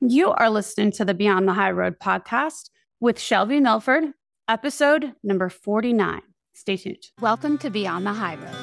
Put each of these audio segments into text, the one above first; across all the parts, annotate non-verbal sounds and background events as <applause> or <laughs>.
You are listening to the Beyond the High Road podcast with Shelby Milford, episode number 49. Stay tuned. Welcome to Beyond the High Road.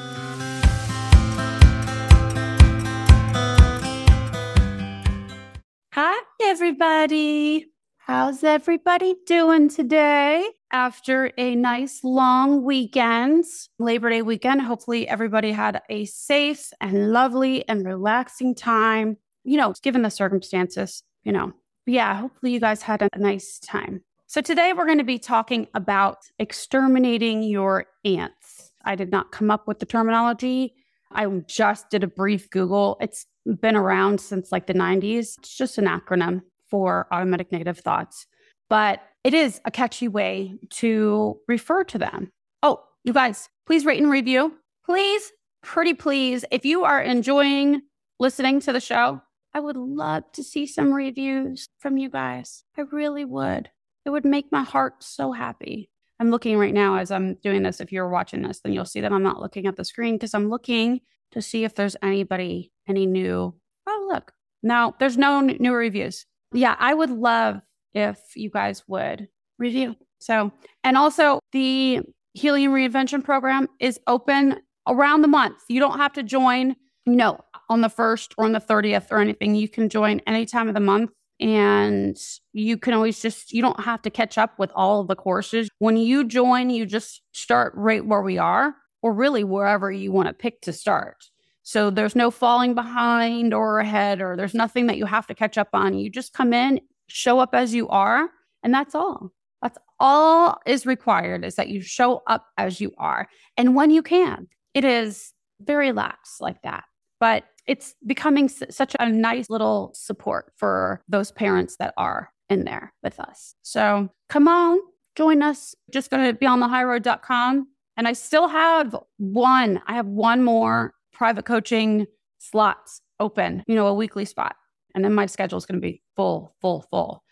Hi, everybody. How's everybody doing today? After a nice long weekend, Labor Day weekend, hopefully everybody had a safe and lovely and relaxing time. You know, given the circumstances, you know, yeah, hopefully you guys had a nice time. So today we're going to be talking about exterminating your ants. I did not come up with the terminology. I just did a brief Google. It's been around since like the 90s. It's just an acronym for automatic negative thoughts, but it is a catchy way to refer to them. Oh, you guys, please rate and review. Please, pretty please. If you are enjoying listening to the show, I would love to see some reviews from you guys. I really would. It would make my heart so happy. I'm looking right now as I'm doing this. If you're watching this, then you'll see that I'm not looking at the screen because I'm looking to see if there's anybody, any new. Oh, look. No, there's no new reviews. Yeah, I would love if you guys would review. So, and also the Helium Reinvention Program is open around the month. You don't have to join, know, on the first or on the 30th or anything. You can join any time of the month. And you can always just you don't have to catch up with all of the courses. When you join you just start right where we are or really wherever you want to pick to start. So there's no falling behind or ahead or there's nothing that you have to catch up on. You just come in show up as you are and that's all. That's all is required is that you show up as you are. And when you can it is very lax like that. But it's becoming s- such a nice little support for those parents that are in there with us. So come on, join us. Just go to beyondthehighroad.com. And I still have one, I have one more private coaching slots open, you know, a weekly spot. And then my schedule is going to be full, full, full.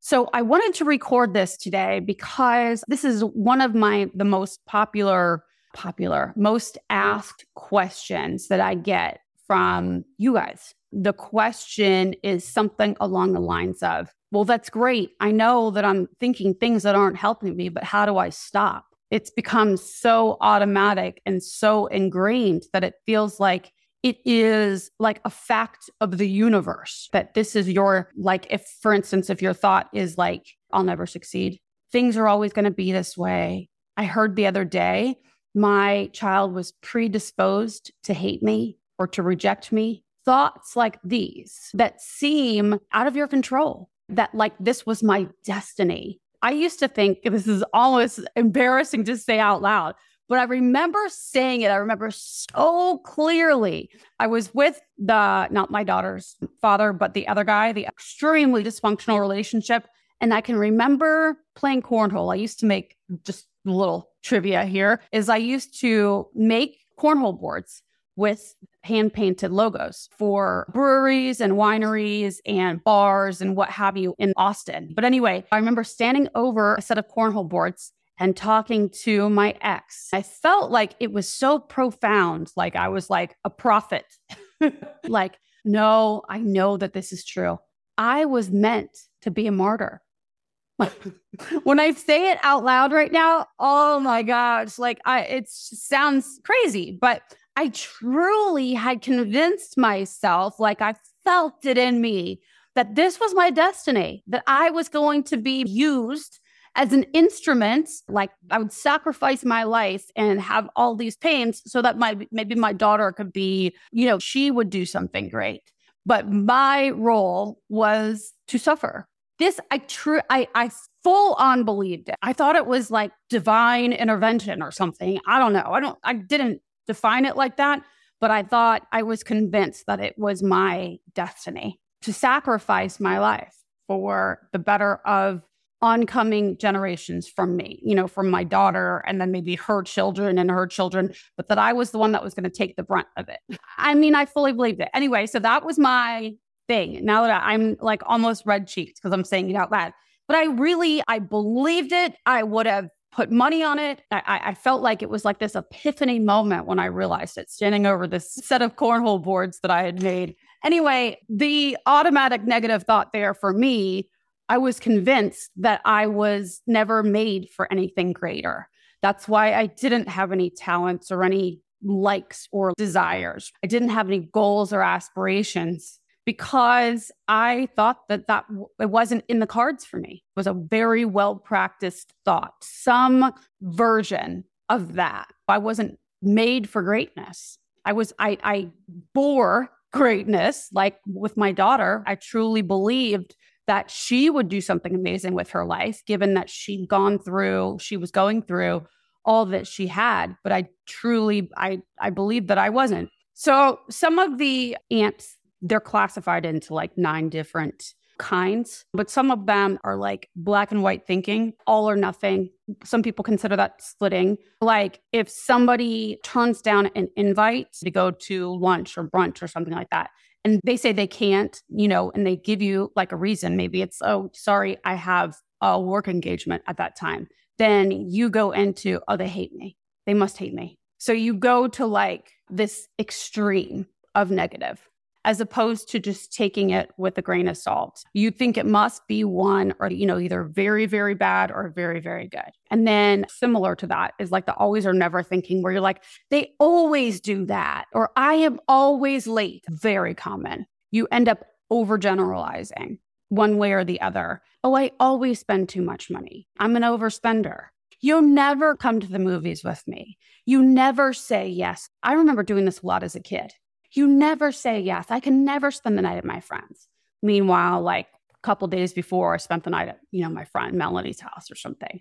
So I wanted to record this today because this is one of my the most popular popular most asked questions that I get from you guys. The question is something along the lines of, well, that's great. I know that I'm thinking things that aren't helping me, but how do I stop? It's become so automatic and so ingrained that it feels like it is like a fact of the universe that this is your, like, if, for instance, if your thought is like, I'll never succeed, things are always going to be this way. I heard the other day, my child was predisposed to hate me or to reject me. Thoughts like these that seem out of your control, that like this was my destiny. I used to think this is almost embarrassing to say out loud, but I remember saying it. I remember so clearly. I was with the, not my daughter's father, but the other guy, the extremely dysfunctional relationship. And I can remember playing cornhole. I used to make just a little trivia here is I used to make cornhole boards with hand painted logos for breweries and wineries and bars and what have you in Austin. But anyway, I remember standing over a set of cornhole boards and talking to my ex. I felt like it was so profound, like I was like a prophet. <laughs> like, no, I know that this is true. I was meant to be a martyr. <laughs> when I say it out loud right now, oh my gosh, like I it sounds crazy, but I truly had convinced myself, like I felt it in me, that this was my destiny, that I was going to be used as an instrument. Like I would sacrifice my life and have all these pains so that my maybe my daughter could be, you know, she would do something great. But my role was to suffer. This I true I I full on believed it. I thought it was like divine intervention or something. I don't know. I don't I didn't define it like that, but I thought I was convinced that it was my destiny to sacrifice my life for the better of oncoming generations from me, you know, from my daughter and then maybe her children and her children, but that I was the one that was going to take the brunt of it. I mean, I fully believed it. Anyway, so that was my thing. Now that I'm like almost red cheeked because I'm saying it out loud, but I really, I believed it. I would have put money on it. I, I, felt like it was like this epiphany moment when I realized it, standing over this set of cornhole boards that I had made Anyway, the automatic negative thought there for me, I was convinced that I was never made for anything greater. That's why I didn't have any talents or any likes or desires. I didn't have any goals or aspirations because I thought that that it wasn't in the cards for me. It was a very well practiced thought, some version of that. I wasn't made for greatness. I was I I bore greatness like with my daughter. I truly believed that she would do something amazing with her life given that she'd gone through she was going through all that she had, but I truly I I believe that I wasn't. So some of the ants they're classified into like nine different kinds, but some of them are like black and white thinking, all or nothing. Some people consider that splitting. Like if somebody turns down an invite to go to lunch or brunch or something like that, and they say they can't, you know, and they give you like a reason, maybe it's, oh, sorry, I have a work engagement at that time then you go into, oh, they hate me. They must hate me. So you go to like this extreme of negative as opposed to just taking it with a grain of salt. You think it must be one or, you know, either very, very bad or very, very good. And then similar to that is like the always or never thinking where you're like, they always do that, or I am always late. Very common. You end up overgeneralizing one way or the other. Oh, I always spend too much money. I'm an overspender. You'll never come to the movies with me. You never say yes. I remember doing this a lot as a kid. You never say yes. I can never spend the night at my friends. Meanwhile, like a couple days before, I spent the night at, you know, my friend Melanie's house or something.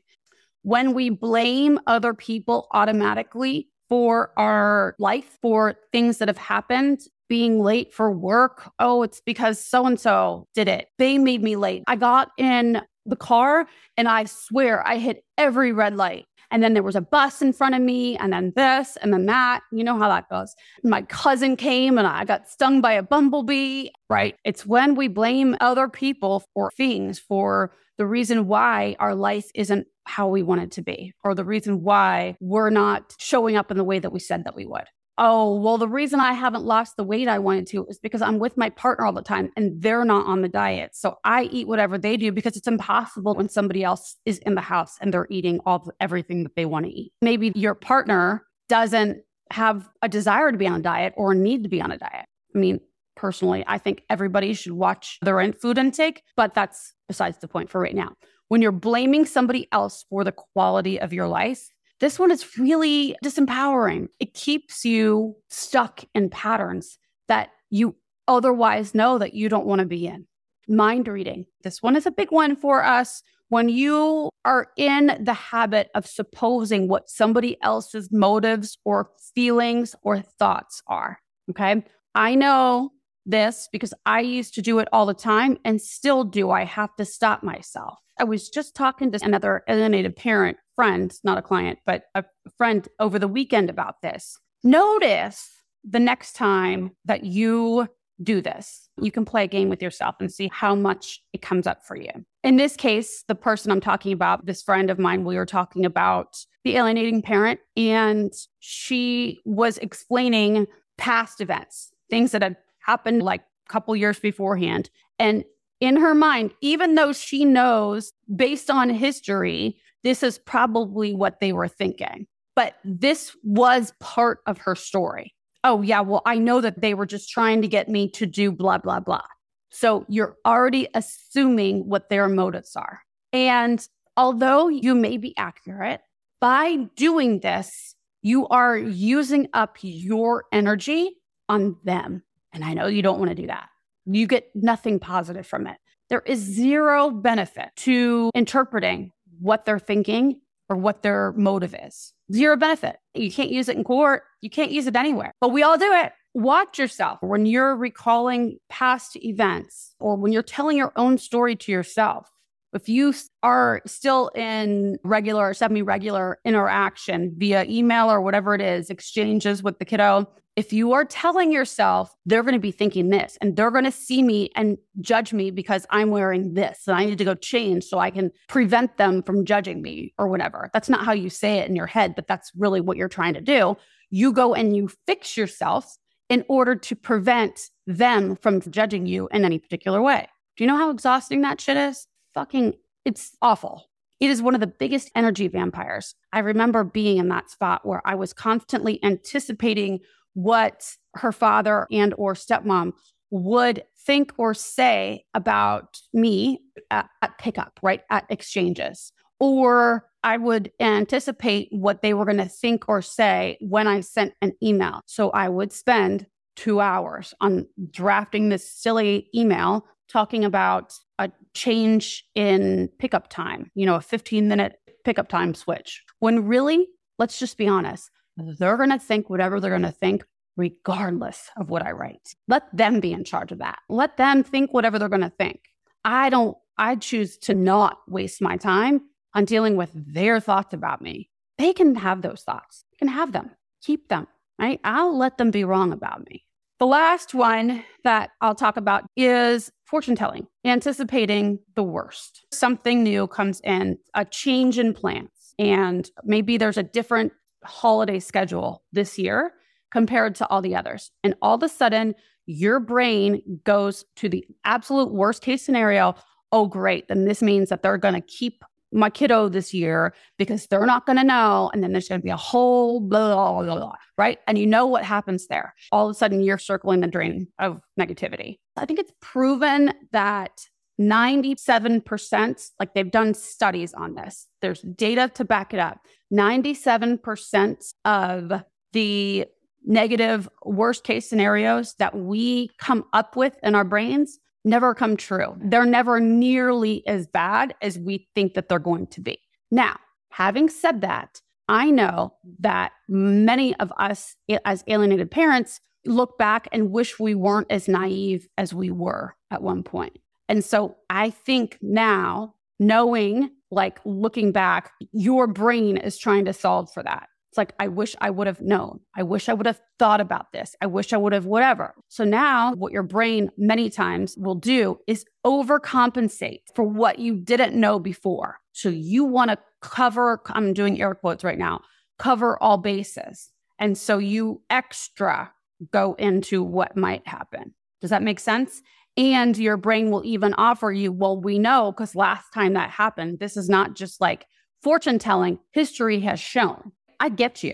When we blame other people automatically for our life, for things that have happened, being late for work. Oh, it's because so and so did it. They made me late. I got in the car and I swear I hit every red light. And then there was a bus in front of me, and then this, and then that. You know how that goes. My cousin came and I got stung by a bumblebee, right? It's when we blame other people for things, for the reason why our life isn't how we want it to be, or the reason why we're not showing up in the way that we said that we would oh, well, the reason I haven't lost the weight I wanted to is because I'm with my partner all the time and they're not on the diet. So I eat whatever they do because it's impossible when somebody else is in the house and they're eating all everything that they want to eat. Maybe your partner doesn't have a desire to be on a diet or need to be on a diet. I mean, personally, I think everybody should watch their food intake, but that's besides the point for right now. When you're blaming somebody else for the quality of your life, this one is really disempowering. It keeps you stuck in patterns that you otherwise know that you don't want to be in. Mind reading. This one is a big one for us. When you are in the habit of supposing what somebody else's motives or feelings or thoughts are. Okay. I know this because I used to do it all the time and still do. I have to stop myself. I was just talking to another alienated parent friend, not a client, but a friend over the weekend about this. Notice the next time that you do this, you can play a game with yourself and see how much it comes up for you. In this case, the person I'm talking about, this friend of mine, we were talking about the alienating parent, and she was explaining past events, things that had happened like a couple years beforehand. And in her mind, even though she knows based on history, this is probably what they were thinking. But this was part of her story. Oh, yeah, well, I know that they were just trying to get me to do blah, blah, blah. So you're already assuming what their motives are. And although you may be accurate, by doing this, you are using up your energy on them. And I know you don't want to do that you get nothing positive from it. There is zero benefit to interpreting what they're thinking or what their motive is. Zero benefit. You can't use it in court. You can't use it anywhere, but we all do it. Watch yourself when you're recalling past events or when you're telling your own story to yourself. If you are still in regular or semi regular interaction via email or whatever it is, exchanges with the kiddo, if you are telling yourself they're going to be thinking this and they're going to see me and judge me because I'm wearing this and I need to go change so I can prevent them from judging me or whatever. That's not how you say it in your head, but that's really what you're trying to do. You go and you fix yourself in order to prevent them from judging you in any particular way. Do you know how exhausting that shit is? Fucking, it's awful. It is one of the biggest energy vampires. I remember being in that spot where I was constantly anticipating what her father and or stepmom would think or say about me at, at pickup, right? At exchanges. Or I would anticipate what they were going to think or say when I sent an email. So I would spend two hours on drafting this silly email talking about a change in pickup time, you know, a 15 minute pickup time switch. When really, let's just be honest, they're going to think whatever they're going to think, regardless of what I write. Let them be in charge of that. Let them think whatever they're going to think. I don't, I choose to not waste my time on dealing with their thoughts about me. They can have those thoughts, they can have them, keep them, right? I'll let them be wrong about me. The last one that I'll talk about is fortune telling, anticipating the worst. Something new comes in, a change in plans, and maybe there's a different holiday schedule this year compared to all the others. And all of a sudden, your brain goes to the absolute worst case scenario. Oh, great. Then this means that they're going to keep my kiddo this year because they're not going to know. And then there's going to be a whole blah, blah, blah, right? And you know what happens there. All of a sudden, you're circling the drain of negativity. I think it's proven that 97%, like they've done studies on this, there's data to back it up. 97% of the negative worst case scenarios that we come up with in our brains never come true. They're never nearly as bad as we think that they're going to be. Now, having said that, I know that many of us as alienated parents look back and wish we weren't as naive as we were at one point. And so I think now, knowing, like looking back, your brain is trying to solve for that. It's like, I wish I would have known. I wish I would have thought about this. I wish I would have whatever. So now, what your brain many times will do is overcompensate for what you didn't know before. So you want to cover, I'm doing air quotes right now, cover all bases. And so you extra go into what might happen. Does that make sense? And your brain will even offer you, well, we know because last time that happened, this is not just like fortune telling, history has shown. I get you.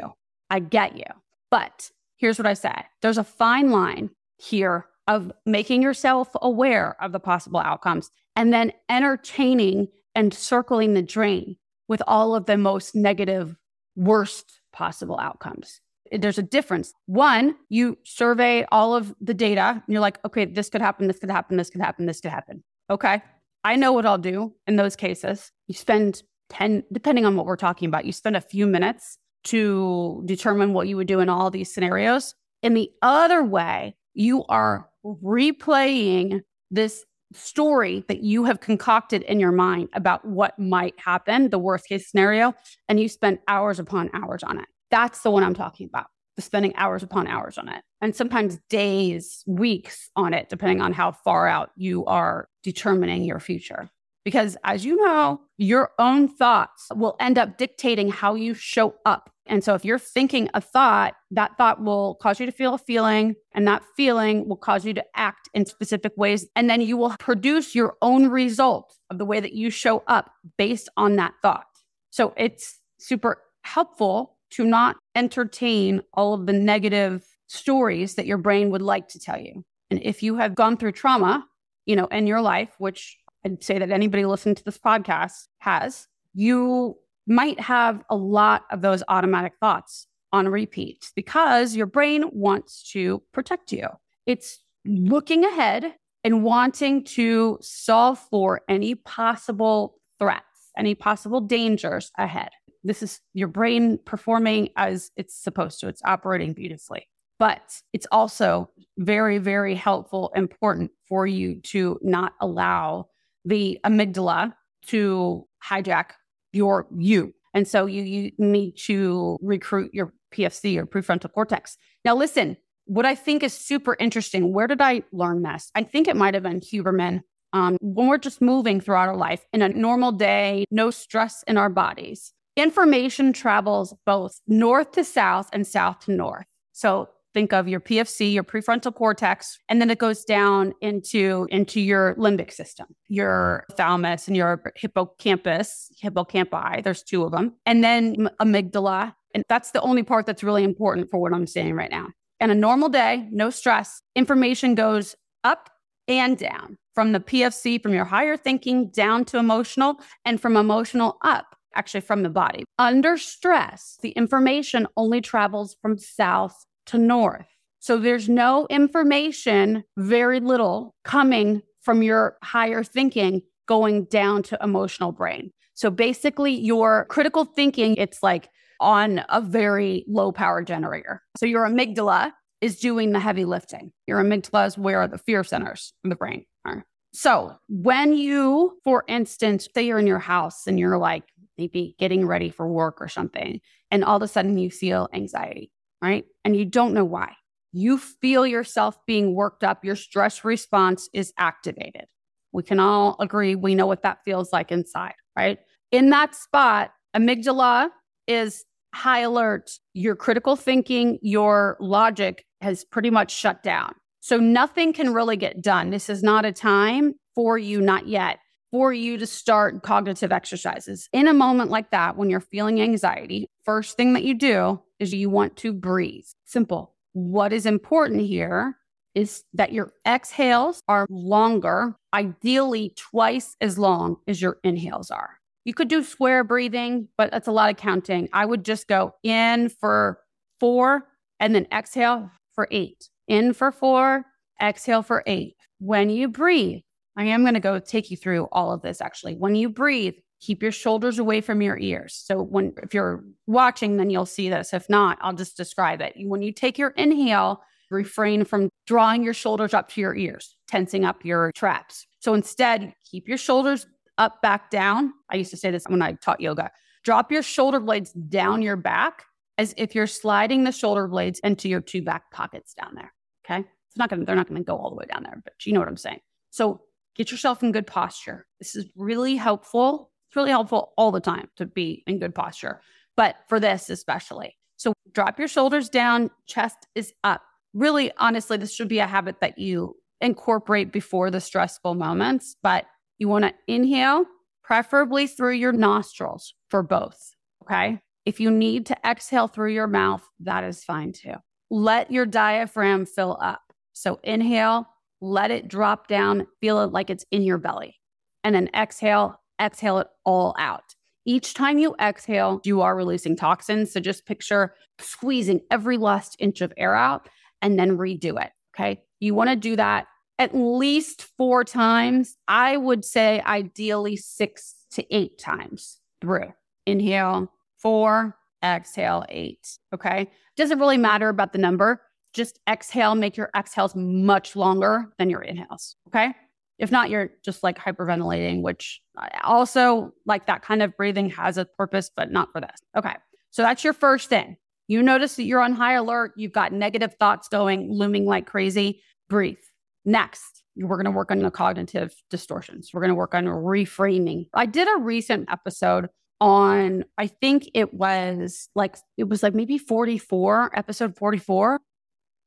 I get you. But here's what I say there's a fine line here of making yourself aware of the possible outcomes and then entertaining and circling the drain with all of the most negative, worst possible outcomes. There's a difference. One, you survey all of the data and you're like, okay, this could happen, this could happen, this could happen, this could happen. Okay. I know what I'll do in those cases. You spend 10, depending on what we're talking about, you spend a few minutes to determine what you would do in all these scenarios. In the other way, you are replaying this story that you have concocted in your mind about what might happen, the worst case scenario, and you spend hours upon hours on it. That's the one I'm talking about, spending hours upon hours on it, and sometimes days, weeks on it, depending on how far out you are determining your future. Because as you know, your own thoughts will end up dictating how you show up and so if you're thinking a thought, that thought will cause you to feel a feeling, and that feeling will cause you to act in specific ways. And then you will produce your own result of the way that you show up based on that thought. So it's super helpful to not entertain all of the negative stories that your brain would like to tell you. And if you have gone through trauma, you know, in your life, which I'd say that anybody listening to this podcast has, you might have a lot of those automatic thoughts on repeat because your brain wants to protect you. It's looking ahead and wanting to solve for any possible threats, any possible dangers ahead. This is your brain performing as it's supposed to, it's operating beautifully. But it's also very, very helpful, important for you to not allow the amygdala to hijack your you. And so you, you need to recruit your PFC or prefrontal cortex. Now, listen, what I think is super interesting, where did I learn this? I think it might have been Huberman. Um, when we're just moving throughout our life in a normal day, no stress in our bodies, information travels both north to south and south to north. So think of your PFC, your prefrontal cortex, and then it goes down into into your limbic system, your thalamus and your hippocampus, hippocampi. There's two of them, and then amygdala, and that's the only part that's really important for what I'm saying right now. And a normal day, no stress, information goes up and down from the PFC, from your higher thinking down to emotional, and from emotional up, actually from the body. Under stress, the information only travels from south to north. So there's no information, very little coming from your higher thinking going down to emotional brain. So basically, your critical thinking, it's like on a very low power generator. So your amygdala is doing the heavy lifting. Your amygdala is where the fear centers in the brain are. So when you, for instance, say you're in your house and you're like maybe getting ready for work or something, and all of a sudden you feel anxiety, right? And you don't know why. You feel yourself being worked up, your stress response is activated. We can all agree we know what that feels like inside, right? In that spot, amygdala is high alert. Your critical thinking, your logic has pretty much shut down. So nothing can really get done. This is not a time for you, not yet, for you to start cognitive exercises. In a moment like that, when you're feeling anxiety, first thing that you do is you want to breathe. Simple. What is important here is that your exhales are longer, ideally twice as long as your inhales are. You could do square breathing, but that's a lot of counting. I would just go in for four and then exhale for eight. In for four, exhale for eight. When you breathe, I am going to go take you through all of this actually. When you breathe, keep your shoulders away from your ears. So when if you're watching then you'll see this. If not, I'll just describe it. When you take your inhale, refrain from drawing your shoulders up to your ears, tensing up your traps. So instead, keep your shoulders up back down. I used to say this when I taught yoga. Drop your shoulder blades down your back as if you're sliding the shoulder blades into your two back pockets down there. Okay. It's not going to, they're not going to go all the way down there, but you know what I'm saying. So get yourself in good posture. This is really helpful. It's really helpful all the time to be in good posture, but for this especially. So drop your shoulders down, chest is up. Really, honestly, this should be a habit that you incorporate before the stressful moments, but you want to inhale, preferably through your nostrils for both. Okay. If you need to exhale through your mouth, that is fine too. Let your diaphragm fill up. So inhale, let it drop down, feel it like it's in your belly. And then exhale, exhale it all out. Each time you exhale, you are releasing toxins. So just picture squeezing every last inch of air out and then redo it. Okay. You want to do that at least four times. I would say ideally six to eight times through. Inhale, four, exhale, eight. Okay. Doesn't really matter about the number. Just exhale, make your exhales much longer than your inhales. Okay. If not, you're just like hyperventilating, which uh, also like that kind of breathing has a purpose, but not for this. Okay. So that's your first thing. You notice that you're on high alert. You've got negative thoughts going, looming like crazy. Breathe. Next, we're going to work on the cognitive distortions. We're going to work on reframing. I did a recent episode on I think it was like it was like maybe 44, episode 44,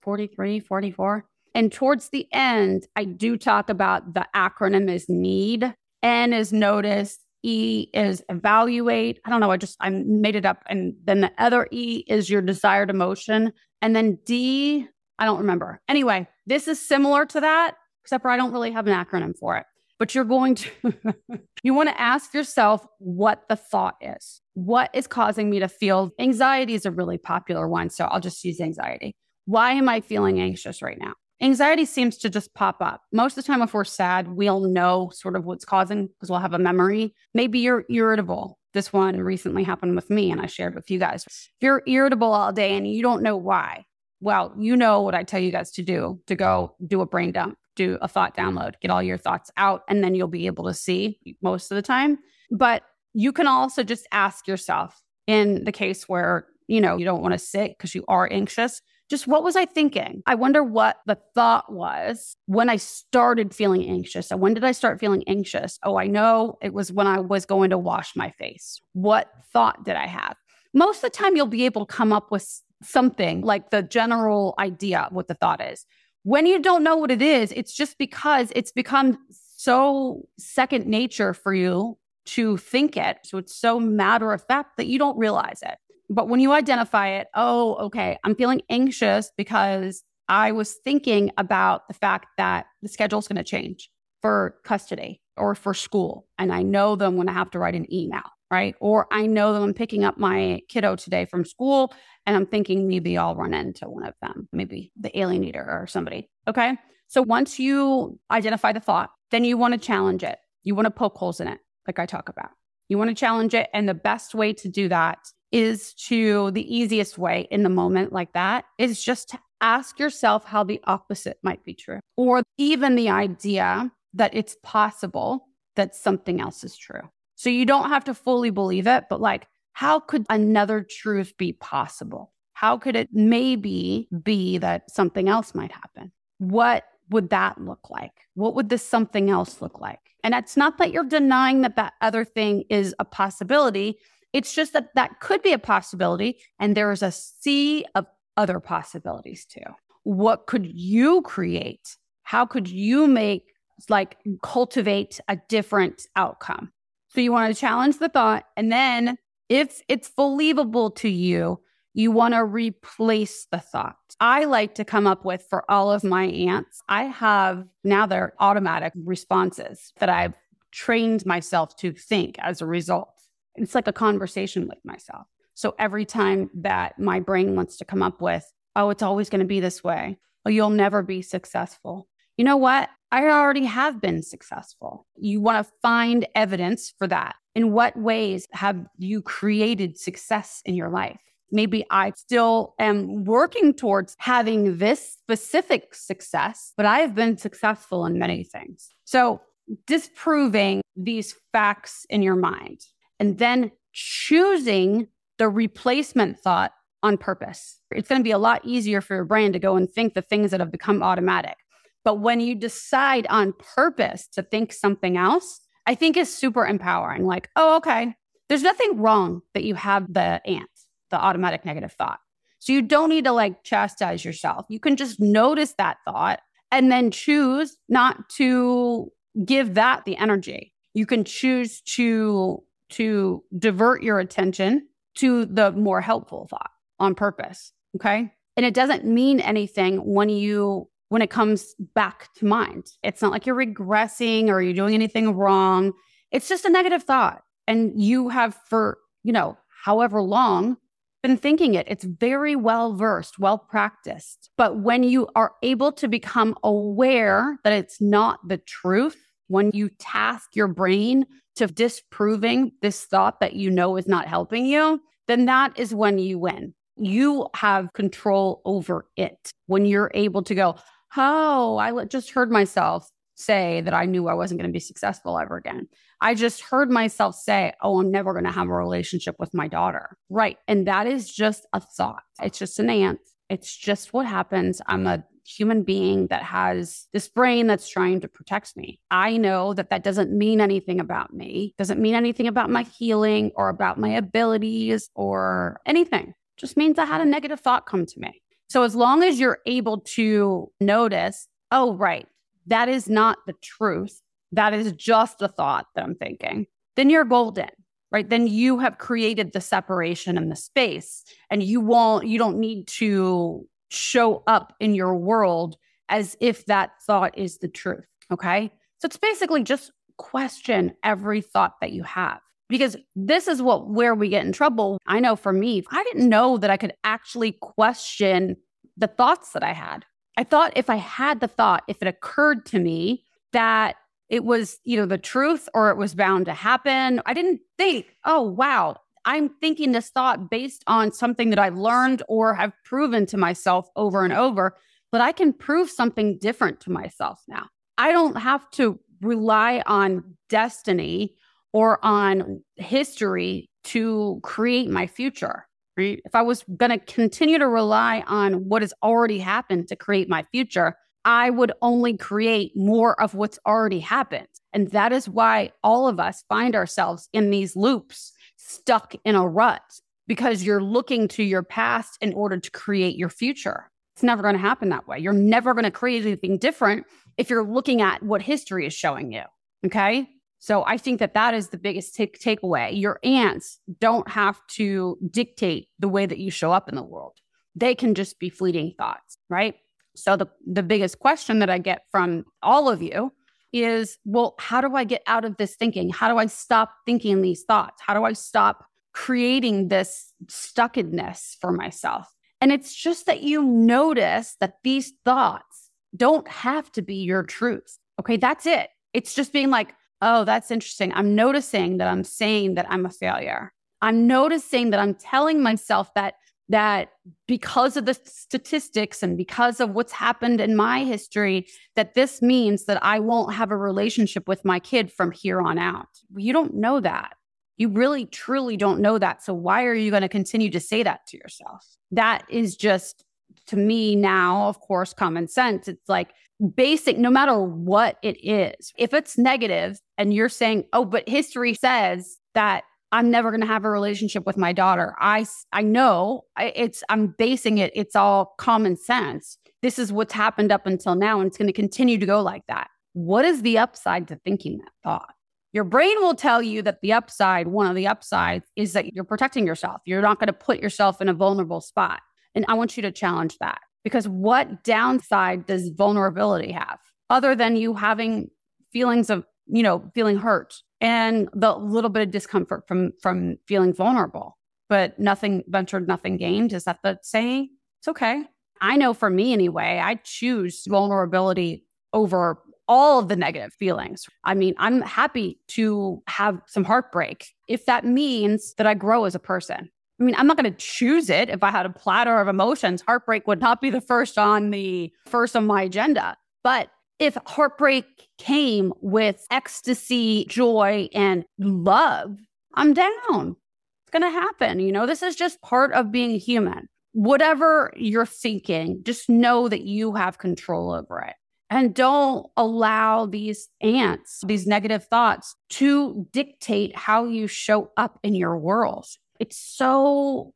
43, 44. And towards the end, I do talk about the acronym is need. N is notice, E is evaluate. I don't know, I just I made it up. And then the other E is your desired emotion. And then D, I don't remember. Anyway, this is similar to that, except for I don't really have an acronym for it but you're going to <laughs> you want to ask yourself what the thought is what is causing me to feel anxiety is a really popular one so i'll just use anxiety why am i feeling anxious right now? Anxiety seems to just pop up. Most of the time if we're sad we'll know sort of what's causing because we'll have a memory. Maybe you're irritable. This one recently happened with me and i shared with you guys. If you're irritable all day and you don't know why well you know what i tell you guys to do to go do a brain dump do a thought download, get all your thoughts out, and then you'll be able to see most of the time. But you can also just ask yourself in the case where, you know, you don't want to sit because you are anxious, just what was I thinking? I wonder what the thought was when I started feeling anxious. So when did I start feeling anxious? Oh, I know it was when I was going to wash my face. What thought did I have? Most of the time, you'll be able to come up with something like the general idea of what the thought is. When you don't know what it is, it's just because it's become so second nature for you to think it. So it's so matter of fact that you don't realize it. But when you identify it, oh, okay, I'm feeling anxious because I was thinking about the fact that the schedule is going to change for custody or for school. And I know them when I have to write an email, right? Or I know that I'm picking up my kiddo today from school and I'm thinking maybe I'll run into one of them, maybe the alienator or somebody. Okay. So once you identify the thought, then you want to challenge it. You want to poke holes in it, like I talk about. You want to challenge it. And the best way to do that is to the easiest way in the moment like that is just to ask yourself how the opposite might be true, or even the idea that it's possible that something else is true. So you don't have to fully believe it, but like, how could another truth be possible? How could it maybe be that something else might happen? What would that look like? What would this something else look like? And it's not that you're denying that that other thing is a possibility. It's just that that could be a possibility. And there is a sea of other possibilities too. What could you create? How could you make, like, cultivate a different outcome? So you want to challenge the thought. And then if it's believable to you, you want to replace the thought. I like to come up with for all of my ants, I have now they're automatic responses that I've trained myself to think as a result. It's like a conversation with myself. So every time that my brain wants to come up with, oh, it's always going to be this way, oh, you'll never be successful. You know what? I already have been successful. You want to find evidence for that. In what ways have you created success in your life? Maybe I still am working towards having this specific success, but I have been successful in many things. So, disproving these facts in your mind and then choosing the replacement thought on purpose. It's going to be a lot easier for your brain to go and think the things that have become automatic. But when you decide on purpose to think something else, I think is super empowering. Like, oh, okay, there's nothing wrong that you have the ant, the automatic negative thought. So you don't need to like chastise yourself. You can just notice that thought and then choose not to give that the energy. You can choose to to divert your attention to the more helpful thought on purpose. Okay. And it doesn't mean anything when you when it comes back to mind. It's not like you're regressing or you're doing anything wrong. It's just a negative thought. And you have for, you know, however long been thinking it. It's very well versed, well practiced. But when you are able to become aware that it's not the truth, when you task your brain to disproving this thought that you know is not helping you, then that is when you win. You have control over it. When you're able to go, Oh, I just heard myself say that I knew I wasn't going to be successful ever again. I just heard myself say, Oh, I'm never going to have a relationship with my daughter. Right. And that is just a thought. It's just an ant. It's just what happens. I'm a human being that has this brain that's trying to protect me. I know that that doesn't mean anything about me, doesn't mean anything about my healing or about my abilities or anything. Just means I had a negative thought come to me. So as long as you're able to notice, oh, right, that is not the truth. That is just a thought that I'm thinking, then you're golden right then you have created the separation and the space and you won't you don't need to show up in your world as if that thought is the truth. Okay. So it's basically just question every thought that you have because this is what where we get in trouble. I know for me, I didn't know that I could actually question the thoughts that I had. I thought if I had the thought, if it occurred to me that it was either the truth or it was bound to happen, I didn't think, oh, wow, I'm thinking this thought based on something that I've learned or have proven to myself over and over, but I can prove something different to myself now. I don't have to rely on destiny or on history to create my future. Right? If I was going to continue to rely on what has already happened to create my future, I would only create more of what's already happened. And that is why all of us find ourselves in these loops stuck in a rut because you're looking to your past in order to create your future. It's never going to happen that way. You're never going to create anything different if you're looking at what history is showing you. Okay. So I think that that is the biggest take- takeaway. Your ants don't have to dictate the way that you show up in the world. They can just be fleeting thoughts, right? So the the biggest question that I get from all of you is, well, how do I get out of this thinking? How do I stop thinking these thoughts? How do I stop creating this stuckedness for myself? And it's just that you notice that these thoughts don't have to be your truth. Okay, that's it. It's just being like, oh, that's interesting. I'm noticing that I'm saying that I'm a failure. I'm noticing that I'm telling myself that that because of the statistics and because of what's happened in my history that this means that I won't have a relationship with my kid from here on out. You don't know that. You really truly don't know that. So why are you going to continue to say that to yourself? That is just to me now, of course, common sense. It's like basic, no matter what it is. If it's negative and you're saying, oh, but history says that I'm never going to have a relationship with my daughter. I I know it's I'm basing it it's all common sense. This is what's happened up until now and it's going to continue to go like that. What is the upside to thinking that thought? Your brain will tell you that the upside, one of the upsides is that you're protecting yourself. You're not going to put yourself in a vulnerable spot. And I want you to challenge that because what downside does vulnerability have other than you having feelings of, you know, feeling hurt and the little bit of discomfort from from feeling vulnerable. But nothing ventured, nothing gained. Is that the saying? It's okay. I know for me anyway, I choose vulnerability over all of the negative feelings. I mean, I'm happy to have some heartbreak if that means that I grow as a person. I mean, I'm not going to choose it. If I had a platter of emotions, heartbreak would not be the first on the first on my agenda. But if heartbreak came with ecstasy, joy, and love, I'm down. It's going to happen. You know, this is just part of being human. Whatever you're thinking, just know that you have control over it. And don't allow these ants, these negative thoughts to dictate how you show up in your world. It's so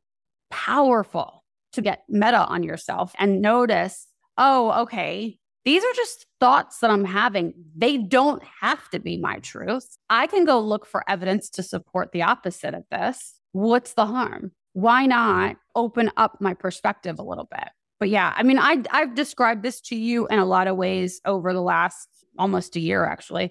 powerful to get meta on yourself and notice, oh, okay, these are just thoughts that I'm having. They don't have to be my truth. I can go look for evidence to support the opposite of this. What's the harm? Why not open up my perspective a little bit? But yeah, I mean, I, I've described this to you in a lot of ways over the last almost a year, actually.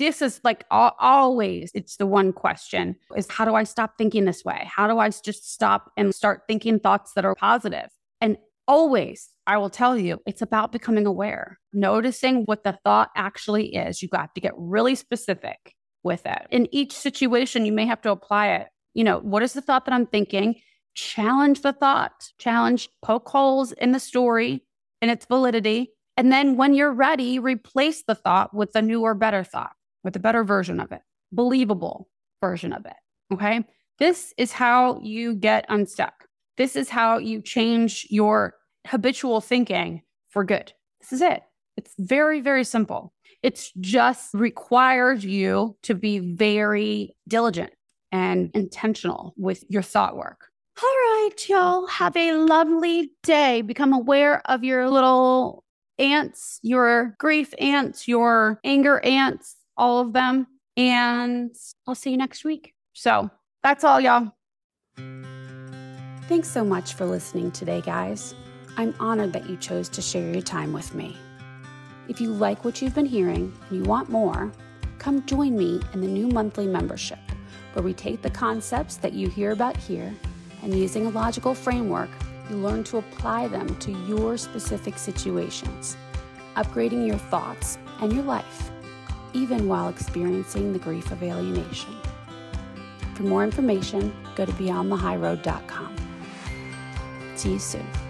This is like always, it's the one question is how do I stop thinking this way? How do I just stop and start thinking thoughts that are positive? And always I will tell you, it's about becoming aware, noticing what the thought actually is. You got to get really specific with it. In each situation, you may have to apply it. You know, what is the thought that I'm thinking? Challenge the thought, challenge, poke holes in the story and its validity. And then when you're ready, replace the thought with a newer, better thought, with a better version of it, believable version of it. Okay. This is how you get unstuck. This is how you change your habitual thinking for good. This is it. It's very, very simple. It's just requires you to be very diligent and intentional with your thought work. All right, y'all. Have a lovely day. Become aware of your little ants, your grief ants, your anger ants, all of them. And I'll see you next week. So that's all, y'all. Thanks so much for listening today, guys. I'm honored that you chose to share your time with me. If you like what you've been hearing and you want more, come join me in the new monthly membership, where we take the concepts that you hear about here and using a logical framework, you learn to apply them to your specific situations, upgrading your thoughts and your life, even while experiencing the grief of alienation. For more information, go to beyondthehighroad.com. See you soon.